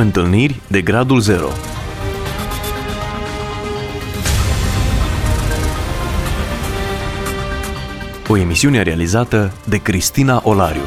Întâlniri de gradul 0 O emisiune realizată de Cristina Olariu.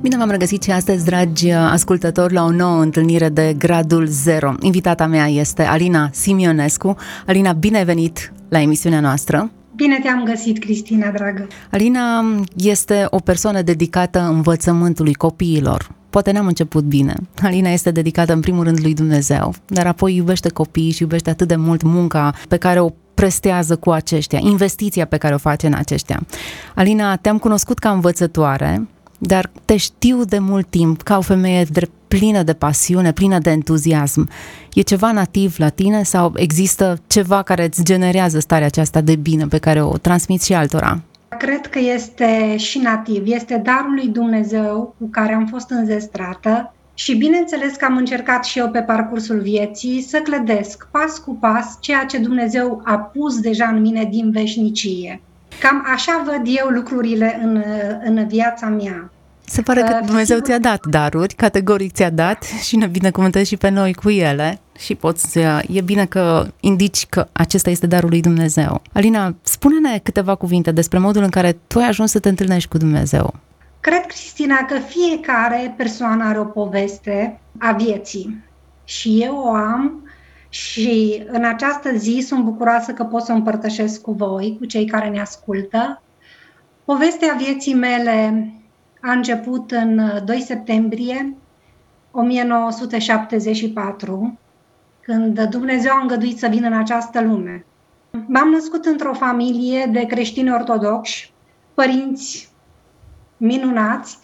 Bine v-am regăsit și astăzi, dragi ascultători, la o nouă întâlnire de Gradul Zero. Invitata mea este Alina Simionescu. Alina, bine ai venit la emisiunea noastră. Bine te-am găsit, Cristina, dragă. Alina este o persoană dedicată învățământului copiilor. Poate n-am început bine. Alina este dedicată în primul rând lui Dumnezeu, dar apoi iubește copiii și iubește atât de mult munca pe care o prestează cu aceștia, investiția pe care o face în aceștia. Alina, te-am cunoscut ca învățătoare, dar te știu de mult timp ca o femeie drept plină de pasiune, plină de entuziasm. E ceva nativ la tine sau există ceva care îți generează starea aceasta de bine pe care o transmiți și altora? Cred că este și nativ, este darul lui Dumnezeu cu care am fost înzestrată și bineînțeles că am încercat și eu pe parcursul vieții să clădesc pas cu pas ceea ce Dumnezeu a pus deja în mine din veșnicie. Cam așa văd eu lucrurile în, în viața mea. Se pare că Dumnezeu ți-a dat daruri, categoric ți-a dat și ne binecuvântezi și pe noi cu ele și poți, e bine că indici că acesta este darul lui Dumnezeu. Alina, spune-ne câteva cuvinte despre modul în care tu ai ajuns să te întâlnești cu Dumnezeu. Cred, Cristina, că fiecare persoană are o poveste a vieții și eu o am și în această zi sunt bucuroasă că pot să o împărtășesc cu voi, cu cei care ne ascultă. Povestea vieții mele a început în 2 septembrie 1974, când Dumnezeu a îngăduit să vin în această lume. M-am născut într-o familie de creștini ortodoxi, părinți minunați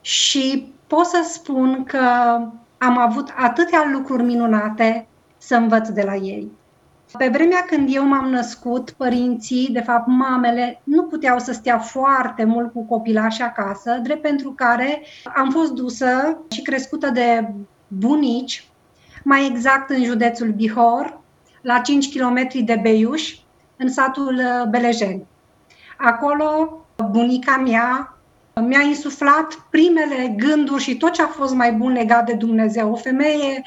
și pot să spun că am avut atâtea lucruri minunate să învăț de la ei. Pe vremea când eu m-am născut, părinții, de fapt mamele, nu puteau să stea foarte mult cu copilași acasă, drept pentru care am fost dusă și crescută de bunici, mai exact în județul Bihor, la 5 km de Beiuș, în satul uh, Belejeni. Acolo, bunica mea mi-a insuflat primele gânduri și tot ce a fost mai bun legat de Dumnezeu. O femeie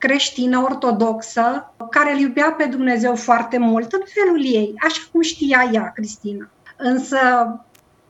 creștină ortodoxă, care îl iubea pe Dumnezeu foarte mult în felul ei, așa cum știa ea, Cristina. Însă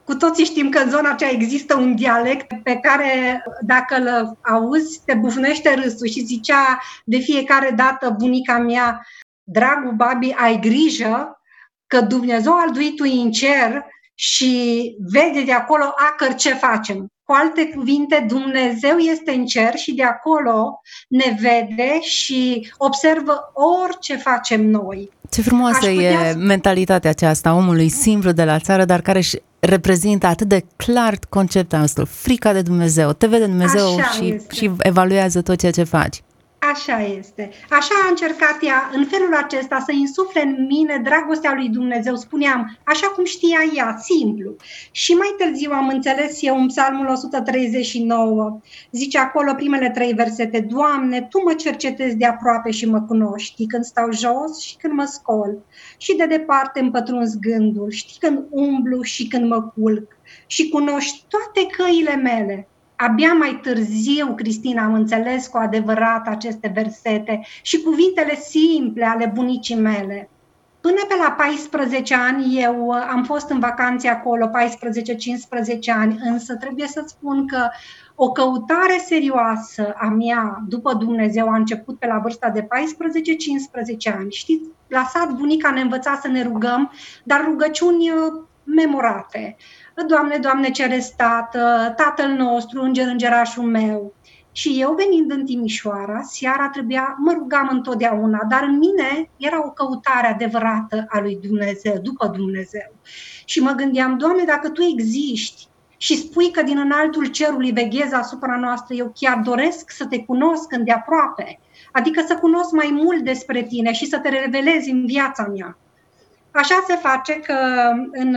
cu toții știm că în zona aceea există un dialect pe care, dacă îl auzi, te bufnește râsul și zicea de fiecare dată bunica mea, dragul babi, ai grijă că Dumnezeu al duit în cer și vede de acolo acăr ce facem. Cu alte cuvinte, Dumnezeu este în cer și de acolo ne vede și observă orice facem noi. Ce frumoasă e mentalitatea aceasta omului simplu de la țară, dar care își reprezintă atât de clar conceptul nostru, frica de Dumnezeu. Te vede Dumnezeu și, și evaluează tot ceea ce faci. Așa este. Așa a încercat ea, în felul acesta, să insufle în mine dragostea lui Dumnezeu. Spuneam, așa cum știa ea, simplu. Și mai târziu am înțeles eu în psalmul 139. Zice acolo primele trei versete, Doamne, Tu mă cercetezi de aproape și mă cunoști, știi când stau jos și când mă scol. Și de departe îmi pătrunzi gândul, știi când umblu și când mă culc. Și cunoști toate căile mele Abia mai târziu, Cristina, am înțeles cu adevărat aceste versete și cuvintele simple ale bunicii mele. Până pe la 14 ani eu uh, am fost în vacanțe acolo, 14-15 ani, însă trebuie să spun că o căutare serioasă a mea după Dumnezeu a început pe la vârsta de 14-15 ani. Știți, la sat bunica ne învăța să ne rugăm, dar rugăciuni uh, memorate. Doamne, Doamne, cere tată, Tatăl nostru, înger, îngerașul meu. Și eu venind în Timișoara, seara trebuia, mă rugam întotdeauna, dar în mine era o căutare adevărată a lui Dumnezeu, după Dumnezeu. Și mă gândeam, Doamne, dacă Tu existi și spui că din înaltul cerului veghezi asupra noastră, eu chiar doresc să te cunosc îndeaproape, adică să cunosc mai mult despre Tine și să te revelezi în viața mea. Așa se face că în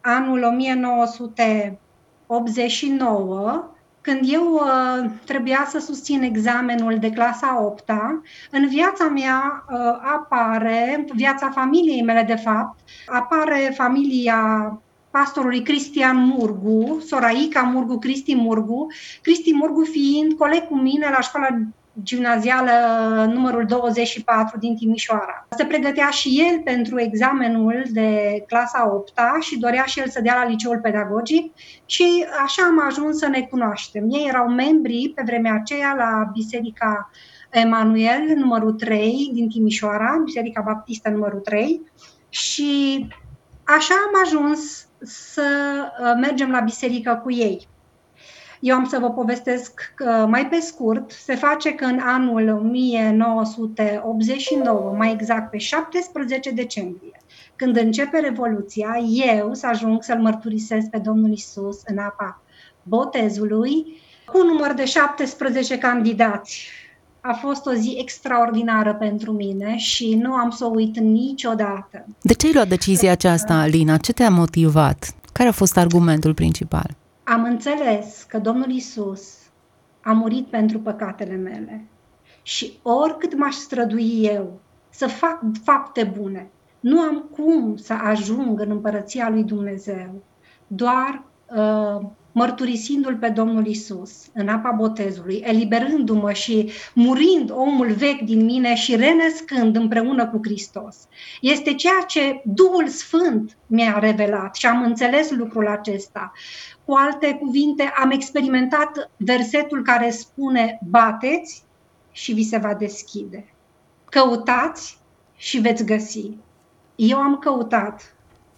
anul 1989 când eu uh, trebuia să susțin examenul de clasa 8 în viața mea uh, apare, viața familiei mele de fapt, apare familia pastorului Cristian Murgu, Soraica Murgu, Cristi Murgu, Cristi Murgu fiind coleg cu mine la școala gimnazială numărul 24 din Timișoara. Se pregătea și el pentru examenul de clasa 8 și dorea și el să dea la liceul pedagogic și așa am ajuns să ne cunoaștem. Ei erau membri pe vremea aceea la Biserica Emanuel numărul 3 din Timișoara, Biserica Baptistă numărul 3 și așa am ajuns să uh, mergem la biserică cu ei. Eu am să vă povestesc că mai pe scurt, se face că în anul 1989, mai exact pe 17 decembrie, când începe Revoluția, eu să ajung să-L mărturisesc pe Domnul Isus în apa botezului, cu un număr de 17 candidați. A fost o zi extraordinară pentru mine și nu am să o uit niciodată. De ce ai luat decizia aceasta, Alina? Ce te-a motivat? Care a fost argumentul principal? Am înțeles că Domnul Isus a murit pentru păcatele mele și oricât m-aș strădui eu să fac fapte bune, nu am cum să ajung în împărăția lui Dumnezeu doar uh, mărturisindu-L pe Domnul Isus în apa botezului, eliberându-mă și murind omul vechi din mine și renăscând împreună cu Hristos. Este ceea ce Duhul Sfânt mi-a revelat și am înțeles lucrul acesta. Cu alte cuvinte, am experimentat versetul care spune bateți și vi se va deschide. Căutați și veți găsi. Eu am căutat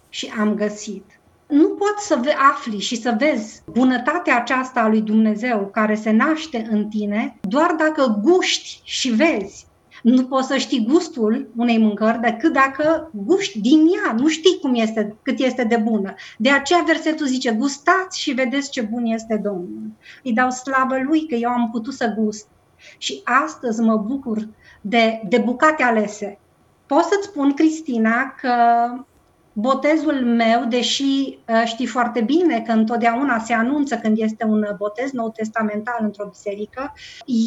și am găsit. Nu poți să afli și să vezi bunătatea aceasta a lui Dumnezeu care se naște în tine doar dacă guști și vezi nu poți să știi gustul unei mâncări decât dacă guști din ea, nu știi cum este, cât este de bună. De aceea versetul zice, gustați și vedeți ce bun este Domnul. Îi dau slavă lui că eu am putut să gust. Și astăzi mă bucur de, de bucate alese. Pot să-ți spun, Cristina, că Botezul meu, deși uh, știi foarte bine că întotdeauna se anunță când este un botez nou testamental într-o biserică,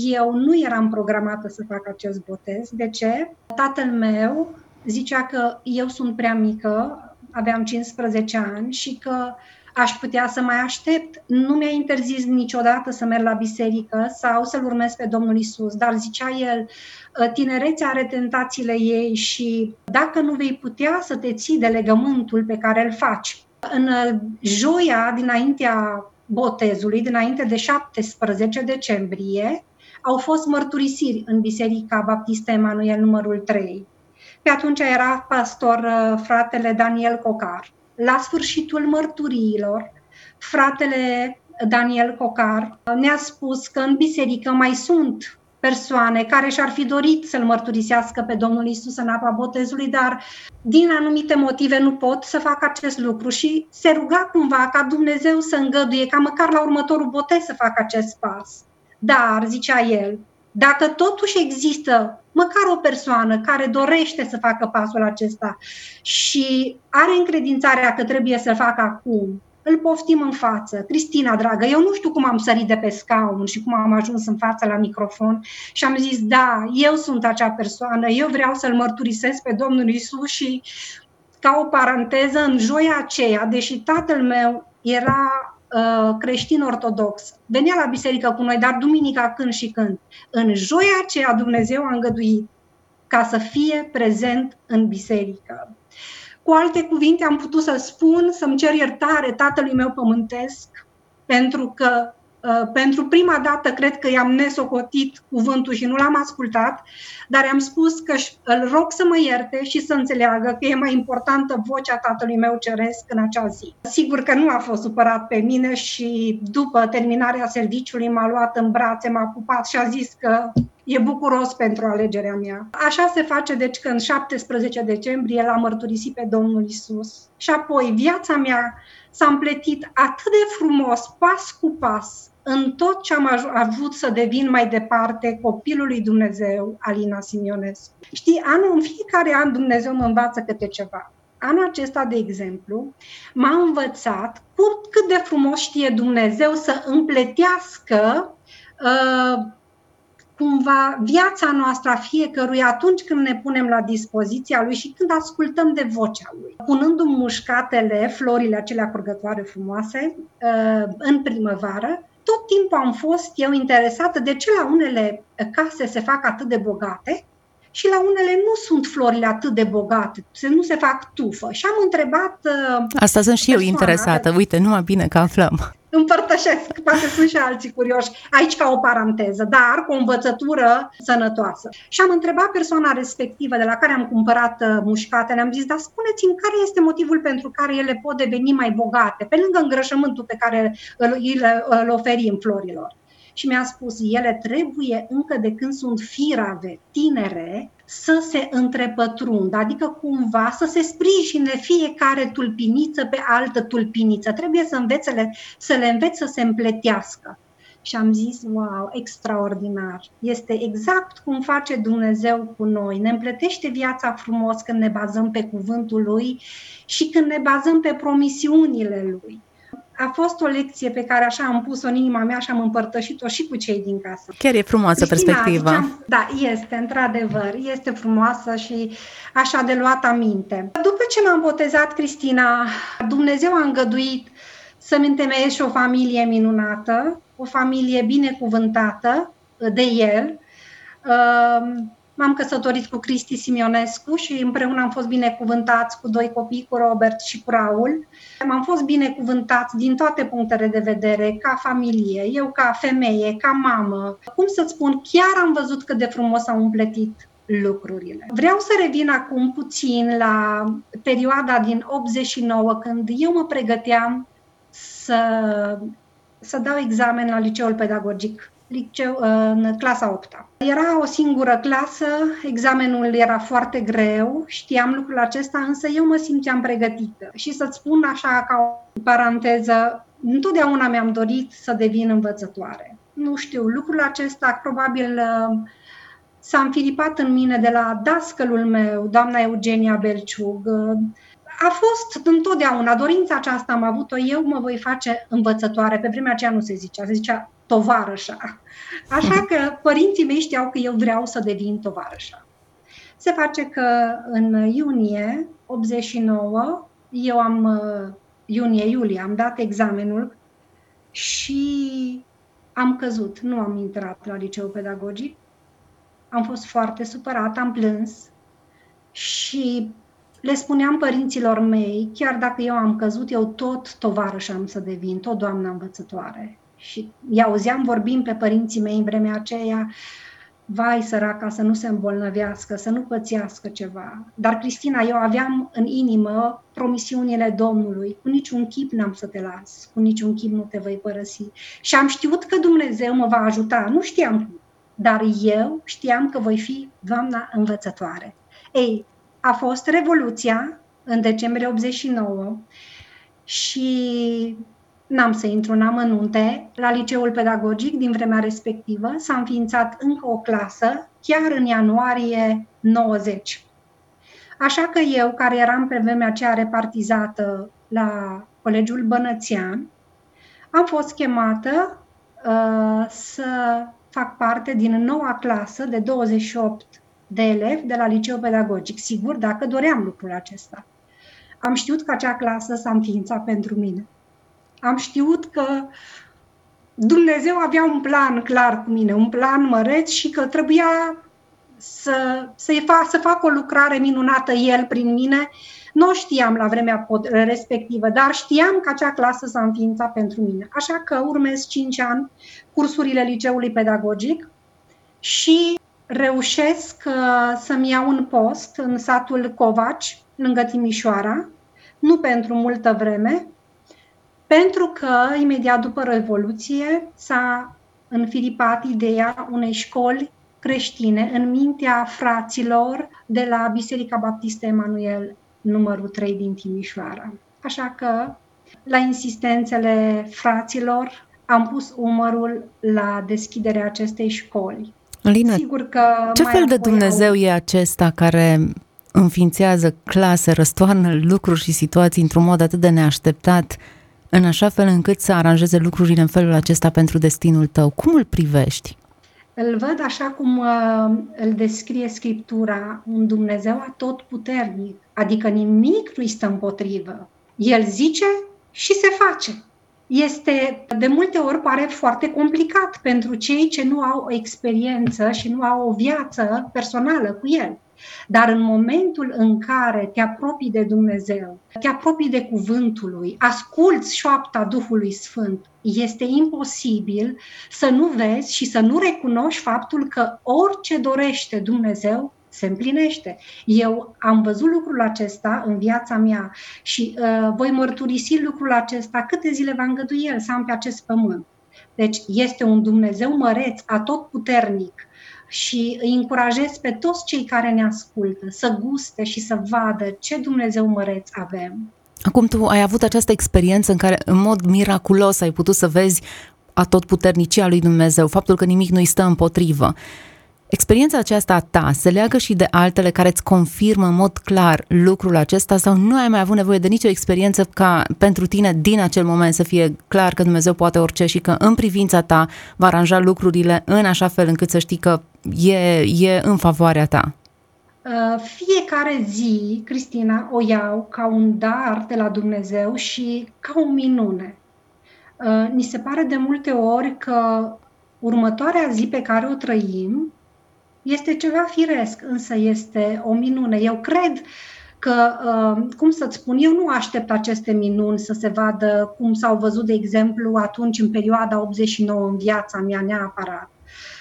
eu nu eram programată să fac acest botez. De ce? Tatăl meu zicea că eu sunt prea mică, aveam 15 ani și că aș putea să mai aștept. Nu mi-a interzis niciodată să merg la biserică sau să-L urmez pe Domnul Isus, dar zicea el, ă, tinerețea are tentațiile ei și dacă nu vei putea să te ții de legământul pe care îl faci. În ă, joia dinaintea botezului, dinainte de 17 decembrie, au fost mărturisiri în Biserica Baptistă Emanuel numărul 3. Pe atunci era pastor ă, fratele Daniel Cocar la sfârșitul mărturiilor, fratele Daniel Cocar ne-a spus că în biserică mai sunt persoane care și-ar fi dorit să-L mărturisească pe Domnul Isus în apa botezului, dar din anumite motive nu pot să facă acest lucru și se ruga cumva ca Dumnezeu să îngăduie ca măcar la următorul botez să facă acest pas. Dar, zicea el, dacă totuși există măcar o persoană care dorește să facă pasul acesta și are încredințarea că trebuie să-l facă acum, îl poftim în față. Cristina, dragă, eu nu știu cum am sărit de pe scaun și cum am ajuns în față la microfon și am zis, da, eu sunt acea persoană, eu vreau să-L mărturisesc pe Domnul Isus și ca o paranteză, în joia aceea, deși tatăl meu era Uh, creștin ortodox. Venea la biserică cu noi, dar duminica când și când. În joia aceea Dumnezeu a îngăduit ca să fie prezent în biserică. Cu alte cuvinte, am putut să spun, să-mi cer iertare tatălui meu pământesc, pentru că Uh, pentru prima dată cred că i-am nesocotit cuvântul și nu l-am ascultat, dar am spus că îl rog să mă ierte și să înțeleagă că e mai importantă vocea tatălui meu ceresc în acea zi. Sigur că nu a fost supărat pe mine și după terminarea serviciului m-a luat în brațe, m-a pupat și a zis că e bucuros pentru alegerea mea. Așa se face, deci, că în 17 decembrie l-a mărturisit pe Domnul Isus. Și apoi viața mea s-a împletit atât de frumos, pas cu pas, în tot ce am avut să devin mai departe copilul lui Dumnezeu, Alina Simionescu. Știi, anul, în fiecare an Dumnezeu mă învață câte ceva. Anul acesta, de exemplu, m-a învățat cu cât de frumos știe Dumnezeu să împletească uh, cumva viața noastră a fiecărui atunci când ne punem la dispoziția lui și când ascultăm de vocea lui. Punându-mi mușcatele, florile acelea curgătoare frumoase, uh, în primăvară, tot timpul am fost eu interesată de ce la unele case se fac atât de bogate și la unele nu sunt florile atât de bogate, nu se fac tufă. Și am întrebat... Uh, Asta sunt și eu interesată, uite, numai bine că aflăm împărtășesc, poate sunt și alții curioși, aici ca o paranteză, dar cu o învățătură sănătoasă. Și am întrebat persoana respectivă de la care am cumpărat uh, mușcatele, am zis, dar spuneți-mi care este motivul pentru care ele pot deveni mai bogate, pe lângă îngrășământul pe care îl, îl, îl oferim florilor. Și mi-a spus, ele trebuie încă de când sunt firave, tinere, să se întrepătrundă, adică cumva să se sprijine fiecare tulpiniță pe altă tulpiniță. Trebuie să, învețe, să le înveți să se împletească. Și am zis, wow, extraordinar. Este exact cum face Dumnezeu cu noi. Ne împletește viața frumos când ne bazăm pe cuvântul Lui și când ne bazăm pe promisiunile Lui a fost o lecție pe care așa am pus-o în inima mea și am împărtășit-o și cu cei din casă. Chiar e frumoasă Cristina, perspectiva. Ziceam, da, este, într-adevăr, este frumoasă și așa de luat aminte. După ce m-am botezat, Cristina, Dumnezeu a îngăduit să-mi întemeiesc și o familie minunată, o familie binecuvântată de El. M-am căsătorit cu Cristi Simionescu și împreună am fost binecuvântați cu doi copii, cu Robert și cu Raul. Am fost binecuvântați din toate punctele de vedere, ca familie, eu ca femeie, ca mamă. Cum să spun, chiar am văzut cât de frumos au împletit lucrurile. Vreau să revin acum puțin la perioada din 89, când eu mă pregăteam să, să dau examen la liceul pedagogic liceu, în clasa 8 -a. Era o singură clasă, examenul era foarte greu, știam lucrul acesta, însă eu mă simțeam pregătită. Și să-ți spun așa ca o paranteză, întotdeauna mi-am dorit să devin învățătoare. Nu știu, lucrul acesta probabil s-a înfiripat în mine de la dascălul meu, doamna Eugenia Belciug, a fost întotdeauna dorința aceasta am avut-o eu, mă voi face învățătoare. Pe vremea aceea nu se zicea, se zicea tovarășa. Așa că părinții mei știau că eu vreau să devin tovarășa. Se face că în iunie 89, eu am, iunie-iulie, am dat examenul și am căzut, nu am intrat la liceu pedagogic. Am fost foarte supărat, am plâns și le spuneam părinților mei, chiar dacă eu am căzut, eu tot tovarăș am să devin, tot doamna învățătoare. Și i-auzeam vorbind pe părinții mei în vremea aceea, vai săraca să nu se îmbolnăvească, să nu pățească ceva. Dar, Cristina, eu aveam în inimă promisiunile Domnului. Cu niciun chip n-am să te las, cu niciun chip nu te voi părăsi. Și am știut că Dumnezeu mă va ajuta. Nu știam cum, dar eu știam că voi fi doamna învățătoare. Ei, a fost Revoluția în decembrie 89 și n-am să intru în amănunte, la liceul pedagogic din vremea respectivă s-a înființat încă o clasă, chiar în ianuarie 90. Așa că eu, care eram pe vremea aceea repartizată la Colegiul Bănățean, am fost chemată uh, să fac parte din noua clasă de 28 de elevi de la liceu pedagogic. Sigur, dacă doream lucrul acesta. Am știut că acea clasă s-a înființat pentru mine. Am știut că Dumnezeu avea un plan clar cu mine, un plan măreț și că trebuia să, să, fac, să fac o lucrare minunată El prin mine. Nu știam la vremea respectivă, dar știam că acea clasă s-a înființat pentru mine. Așa că urmez 5 ani cursurile liceului pedagogic și reușesc uh, să-mi iau un post în satul Covaci, lângă Timișoara, nu pentru multă vreme, pentru că imediat după Revoluție s-a înfiripat ideea unei școli creștine în mintea fraților de la Biserica Baptistă Emanuel numărul 3 din Timișoara. Așa că, la insistențele fraților, am pus umărul la deschiderea acestei școli. Lina, Sigur că ce fel de Dumnezeu au... e acesta care înființează clase, răstoarnă lucruri și situații într-un mod atât de neașteptat, în așa fel încât să aranjeze lucrurile în felul acesta pentru destinul tău. Cum îl privești? Îl văd așa cum uh, îl descrie Scriptura, un Dumnezeu atotputernic, adică nimic nu-i stă împotrivă. El zice și se face. Este, de multe ori, pare foarte complicat pentru cei ce nu au o experiență și nu au o viață personală cu El. Dar în momentul în care te apropii de Dumnezeu, te apropii de cuvântul lui, asculți șoapta Duhului Sfânt, este imposibil să nu vezi și să nu recunoști faptul că orice dorește Dumnezeu se împlinește. Eu am văzut lucrul acesta în viața mea și uh, voi mărturisi lucrul acesta câte zile va îngădui El să am pe acest pământ. Deci este un Dumnezeu măreț, atotputernic, și îi încurajez pe toți cei care ne ascultă să guste și să vadă ce Dumnezeu măreț avem. Acum tu ai avut această experiență în care în mod miraculos ai putut să vezi a tot puternicia lui Dumnezeu, faptul că nimic nu îi stă împotrivă. Experiența aceasta a ta se leagă și de altele care îți confirmă în mod clar lucrul acesta sau nu ai mai avut nevoie de nicio experiență ca pentru tine din acel moment să fie clar că Dumnezeu poate orice și că în privința ta va aranja lucrurile în așa fel încât să știi că e, e în favoarea ta? Uh, fiecare zi, Cristina, o iau ca un dar de la Dumnezeu și ca o minune. Uh, ni se pare de multe ori că următoarea zi pe care o trăim este ceva firesc, însă este o minune. Eu cred că, uh, cum să-ți spun, eu nu aștept aceste minuni să se vadă cum s-au văzut, de exemplu, atunci în perioada 89 în viața mea neapărat.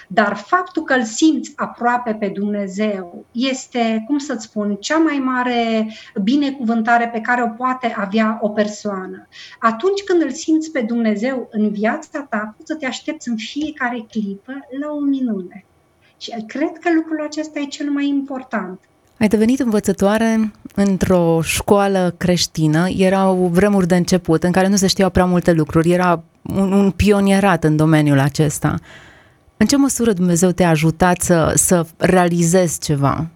Dar faptul că îl simți aproape pe Dumnezeu este, cum să-ți spun, cea mai mare binecuvântare pe care o poate avea o persoană. Atunci când îl simți pe Dumnezeu în viața ta, poți să te aștepți în fiecare clipă la o minune. Și cred că lucrul acesta e cel mai important. Ai devenit învățătoare într-o școală creștină. Erau vremuri de început în care nu se știau prea multe lucruri. Era un, un pionierat în domeniul acesta. În ce măsură Dumnezeu te-a ajutat să, să realizezi ceva?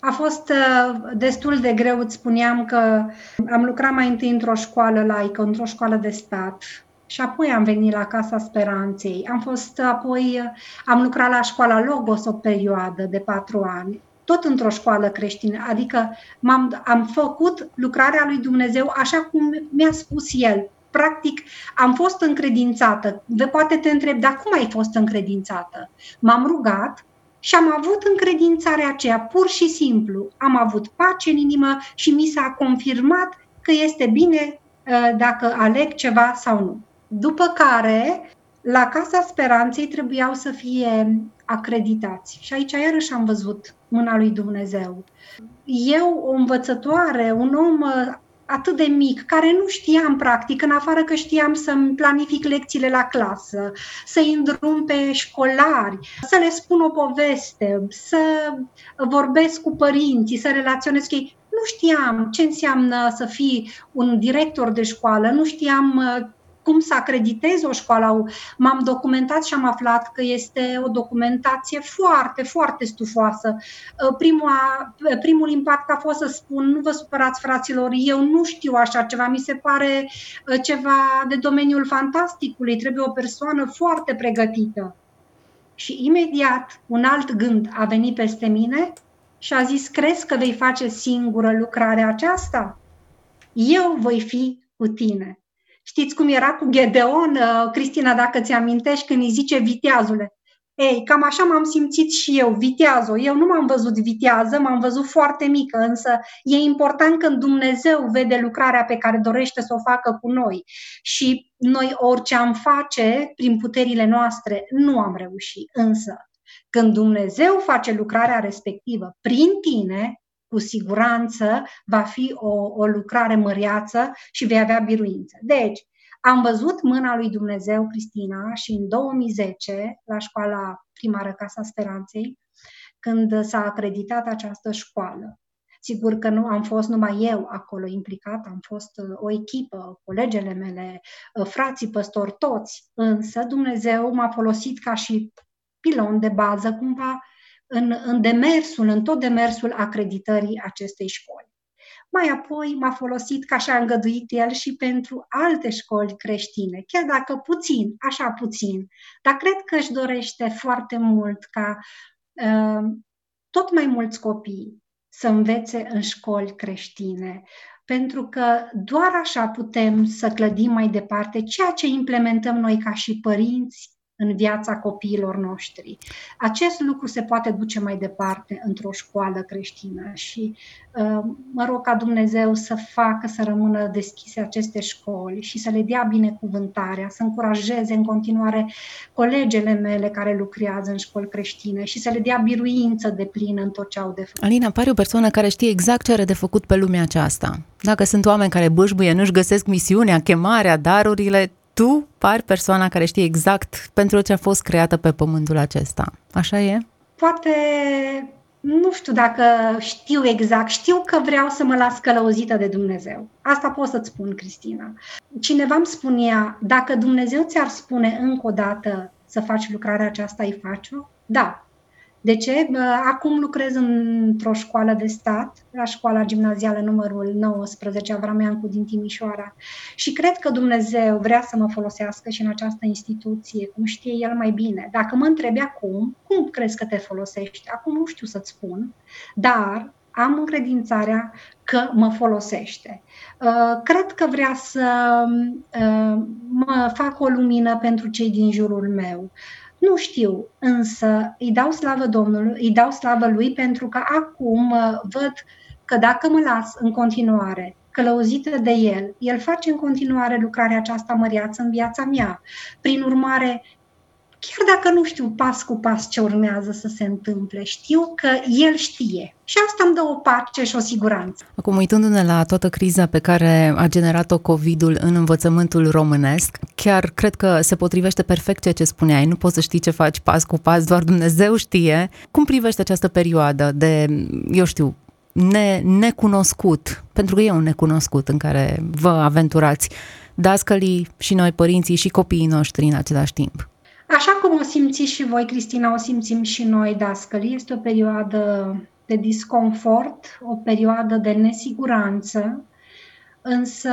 A fost uh, destul de greu, îți spuneam că am lucrat mai întâi într-o școală laică, într-o școală de stat și apoi am venit la Casa Speranței. Am fost apoi, am lucrat la școala Logos o perioadă de patru ani, tot într-o școală creștină, adică m-am, am făcut lucrarea lui Dumnezeu așa cum mi-a spus El. Practic, am fost încredințată. De poate te întreb, dar cum ai fost încredințată? M-am rugat și am avut încredințarea aceea, pur și simplu. Am avut pace în inimă și mi s-a confirmat că este bine uh, dacă aleg ceva sau nu. După care, la Casa Speranței trebuiau să fie acreditați. Și aici iarăși am văzut mâna lui Dumnezeu. Eu, o învățătoare, un om uh, atât de mic, care nu știam practic, în afară că știam să-mi planific lecțiile la clasă, să-i îndrum pe școlari, să le spun o poveste, să vorbesc cu părinții, să relaționez cu ei. Nu știam ce înseamnă să fii un director de școală, nu știam uh, cum să acreditez o școală. M-am documentat și am aflat că este o documentație foarte, foarte stufoasă. Uh, Prima, uh, primul impact a fost să spun, nu vă supărați fraților, eu nu știu așa ceva, mi se pare uh, ceva de domeniul fantasticului, trebuie o persoană foarte pregătită. Și imediat un alt gând a venit peste mine și a zis, crezi că vei face singură lucrarea aceasta? Eu voi fi cu tine. Știți cum era cu Gedeon, uh, Cristina, dacă ți amintești, când îi zice viteazule. Ei, cam așa m-am simțit și eu, vitează. Eu nu m-am văzut vitează, m-am văzut foarte mică, însă e important când Dumnezeu vede lucrarea pe care dorește să o facă cu noi. Și noi orice am face prin puterile noastre, nu am reușit. Însă, când Dumnezeu face lucrarea respectivă prin tine, cu siguranță va fi o, o lucrare măreață și vei avea biruință. Deci, am văzut mâna lui Dumnezeu, Cristina, și în 2010, la școala primară Casa Speranței, când s-a acreditat această școală. Sigur că nu am fost numai eu acolo implicat, am fost uh, o echipă, colegele mele, uh, frații păstori, toți, însă Dumnezeu m-a folosit ca și pilon de bază cumva în, în demersul, în tot demersul acreditării acestei școli. Mai apoi m-a folosit, ca așa a îngăduit el, și pentru alte școli creștine, chiar dacă puțin, așa puțin. Dar cred că își dorește foarte mult ca uh, tot mai mulți copii să învețe în școli creștine, pentru că doar așa putem să clădim mai departe ceea ce implementăm noi ca și părinți în viața copiilor noștri. Acest lucru se poate duce mai departe într-o școală creștină și uh, mă rog ca Dumnezeu să facă să rămână deschise aceste școli și să le dea binecuvântarea, să încurajeze în continuare colegele mele care lucrează în școli creștine și să le dea biruință de plină în tot ce au de făcut. Alina, pare o persoană care știe exact ce are de făcut pe lumea aceasta. Dacă sunt oameni care bâșbuie, nu-și găsesc misiunea, chemarea, darurile, tu pari persoana care știe exact pentru ce a fost creată pe pământul acesta. Așa e? Poate nu știu dacă știu exact, știu că vreau să mă las călăuzită de Dumnezeu. Asta pot să-ți spun, Cristina. Cineva îmi spunea, dacă Dumnezeu ți-ar spune încă o dată să faci lucrarea aceasta, îi faci-o? Da, de ce? Acum lucrez într-o școală de stat, la școala gimnazială numărul 19, Avrameancu din Timișoara. Și cred că Dumnezeu vrea să mă folosească și în această instituție, cum știe El mai bine. Dacă mă întrebi acum, cum crezi că te folosești? Acum nu știu să-ți spun, dar am încredințarea că mă folosește. Cred că vrea să mă fac o lumină pentru cei din jurul meu. Nu știu, însă îi dau slavă Domnului, îi dau slavă lui pentru că acum uh, văd că dacă mă las în continuare călăuzită de el, el face în continuare lucrarea aceasta măreață în viața mea. Prin urmare, chiar dacă nu știu pas cu pas ce urmează să se întâmple, știu că el știe. Și asta îmi dă o pace și o siguranță. Acum, uitându-ne la toată criza pe care a generat-o COVID-ul în învățământul românesc, chiar cred că se potrivește perfect ceea ce spuneai. Nu poți să știi ce faci pas cu pas, doar Dumnezeu știe. Cum privește această perioadă de, eu știu, ne, necunoscut, pentru că e un necunoscut în care vă aventurați, dascălii și noi, părinții și copiii noștri în același timp? Așa cum o simțiți și voi, Cristina, o simțim și noi, dascălii. Este o perioadă de disconfort, o perioadă de nesiguranță, însă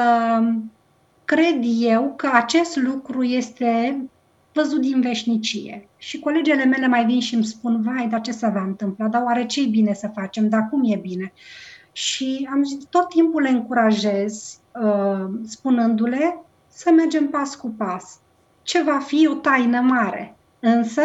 cred eu că acest lucru este văzut din veșnicie. Și colegele mele mai vin și îmi spun, vai, dar ce se va întâmpla? Dar oare ce e bine să facem? Dar cum e bine? Și am zis, tot timpul le încurajez, uh, spunându-le să mergem pas cu pas ce va fi o taină mare. Însă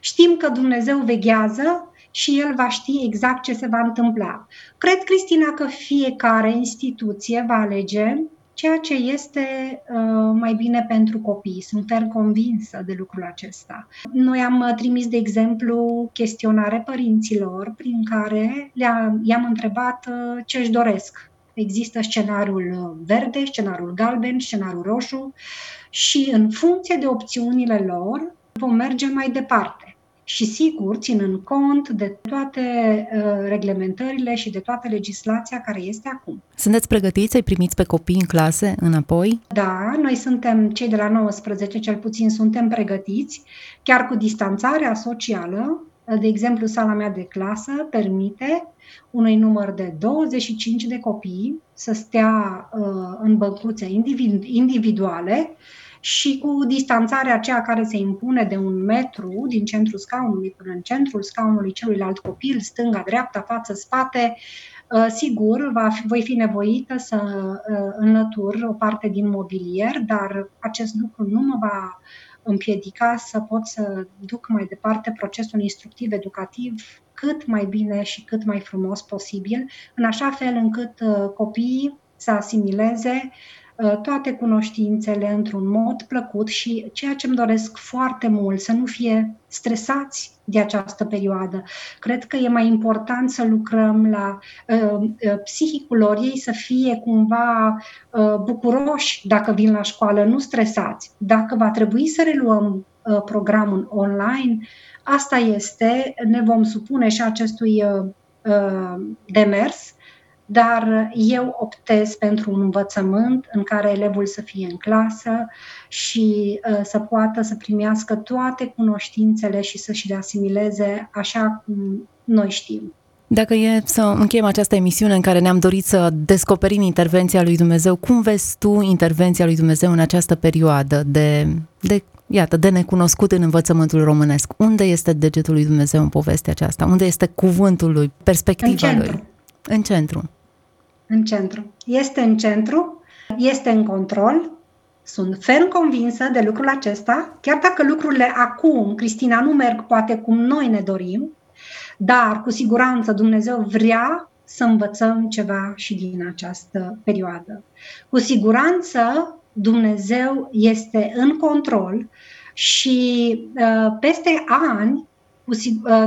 știm că Dumnezeu veghează și El va ști exact ce se va întâmpla. Cred, Cristina, că fiecare instituție va alege ceea ce este uh, mai bine pentru copii. Sunt fer convinsă de lucrul acesta. Noi am uh, trimis, de exemplu, chestionare părinților prin care le-am, i-am întrebat uh, ce își doresc. Există scenariul uh, verde, scenariul galben, scenariul roșu și în funcție de opțiunile lor vom merge mai departe. Și sigur, ținând cont de toate uh, reglementările și de toată legislația care este acum. Sunteți pregătiți să-i primiți pe copii în clase înapoi? Da, noi suntem, cei de la 19 cel puțin, suntem pregătiți, chiar cu distanțarea socială, de exemplu, sala mea de clasă permite unui număr de 25 de copii să stea uh, în băncuțe individ- individuale și cu distanțarea aceea care se impune de un metru din centrul scaunului până în centrul scaunului celuilalt copil, stânga, dreapta, față, spate, uh, sigur, va fi, voi fi nevoită să uh, înlătur o parte din mobilier, dar acest lucru nu mă va împiedica să pot să duc mai departe procesul instructiv educativ cât mai bine și cât mai frumos posibil, în așa fel încât uh, copiii să asimileze Uh, toate cunoștințele într-un mod plăcut și ceea ce îmi doresc foarte mult, să nu fie stresați de această perioadă. Cred că e mai important să lucrăm la uh, uh, psihicul lor, ei să fie cumva uh, bucuroși dacă vin la școală, nu stresați. Dacă va trebui să reluăm uh, programul online, asta este, ne vom supune și acestui uh, uh demers dar eu optez pentru un învățământ în care elevul să fie în clasă și uh, să poată să primească toate cunoștințele și să și le asimileze așa cum noi știm. Dacă e să încheiem această emisiune în care ne-am dorit să descoperim intervenția lui Dumnezeu, cum vezi tu intervenția lui Dumnezeu în această perioadă de, de iată, de necunoscut în învățământul românesc? Unde este degetul lui Dumnezeu în povestea aceasta? Unde este cuvântul lui, perspectiva în centru. lui? În centru. În centru. Este în centru, este în control, sunt ferm convinsă de lucrul acesta, chiar dacă lucrurile acum, Cristina, nu merg poate cum noi ne dorim, dar cu siguranță Dumnezeu vrea să învățăm ceva și din această perioadă. Cu siguranță Dumnezeu este în control și uh, peste ani uh,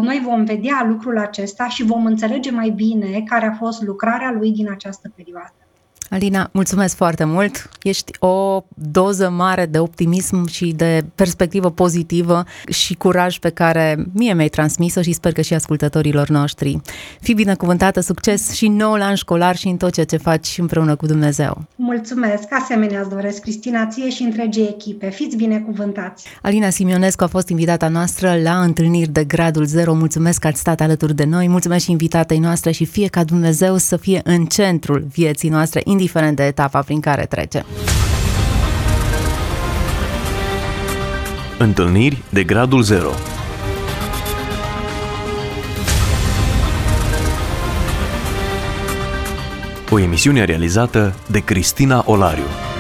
noi vom vedea lucrul acesta și vom înțelege mai bine care a fost lucrarea lui din această perioadă. Alina, mulțumesc foarte mult. Ești o doză mare de optimism și de perspectivă pozitivă și curaj pe care mie mi-ai transmis-o și sper că și ascultătorilor noștri. Fii binecuvântată, succes și nou an școlar și în tot ceea ce faci împreună cu Dumnezeu. Mulțumesc, asemenea îți doresc, Cristina, ție și întregii echipe. Fiți binecuvântați! Alina Simionescu a fost invitata noastră la întâlniri de gradul 0. Mulțumesc că ați stat alături de noi, mulțumesc și invitatei noastre și fie ca Dumnezeu să fie în centrul vieții noastre, indiferent de etapa prin care trece. Întâlniri de gradul 0 O emisiune realizată de Cristina Olariu.